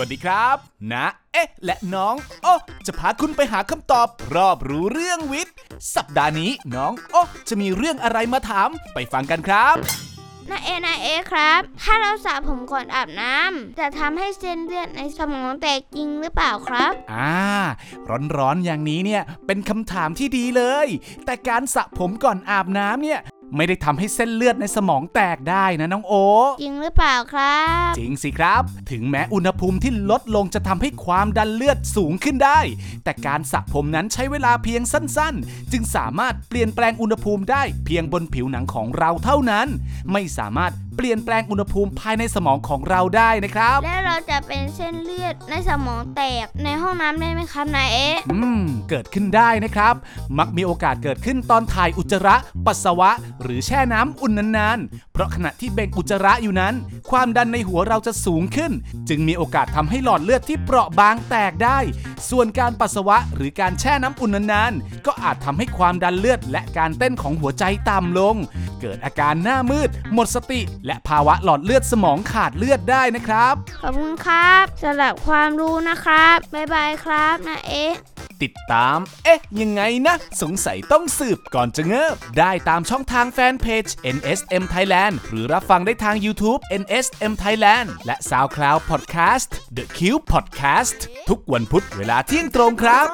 วัสดีครับ นะ เอ๊ะ และน้องโอ้จะพาคุณไปหาคำตอบ รอบรู้เรื่องวิทย์ สัปดาห์นี้น้องโอ้จะมีเรื่องอะไรมาถามไปฟังกันครับนาเอนาเอครับ ถ้าเราสระผมก่อนอาบน้ำจะทำให้เส้นเลือดในสมองแตกจริงหรือเปล่าครับ อ่า ร้อนๆอย่างนี้เนี่ย เป็นคำถามที่ดีเลย แต่การสระผมก่อนอาบน้ำเนี่ย ไม่ได้ทำให้เส้นเลือดในสมองแตกได้นะน้องโอ จริงหรือเปล่าครับ จริงสิครับ ถึงแม้อุณหภูมิที่ลดลงจะทำให้ความดันเลือดสูงขึ้นได้ แต่การสระผมนั้นใช้เวลาเพียงสั้นๆ จึงสามารถเปลี่ยนแปลงอุณหภูมิได้เพียงบนผิวหนังของเราเท่านั้น ไม่สามารถ เปลี่ยนแปลงอุณหภูมิภายในสมองของเราได้นะครับ แล้วเราจะเป็นเส้นเลือดในสมองแตกในห้องน้ำได้ไหมครับนาเออืม เกิดขึ้นได้นะครับ มักมีโอกาสเกิดขึ้นตอนถ่ายอุจจาระ ปัสสาวะ หรือแช่น้ำอุ่นนานๆ เพราะขณะที่เบ่งอุจจาระอยู่นั้น ความดันในหัวเราจะสูงขึ้น จึงมีโอกาสทำให้หลอดเลือดที่เปราะบางแตกได้ ส่วนการปัสสาวะหรือการแช่น้ำอุ่นนานๆ ก็อาจทำให้ความดันเลือดและการเต้นของหัวใจต่ำลง เกิดอาการหน้ามืด หมดสติและภาวะหลอดเลือดสมองขาดเลือดได้นะครับ ขอบคุณครับสำหรับความรู้นะครับ บ๊ายบายครับนาเอติดตาม เอ๊ะ ยังไงนะ สงสัยต้องสืบก่อนจะเงิบ ได้ตามช่องทางแฟนเพจ NSM Thailand หรือรับฟังได้ทาง YouTube NSM Thailand และ SoundCloud Podcast The Cube Podcast ทุกวันพุธเวลาเที่ยงตรงครับ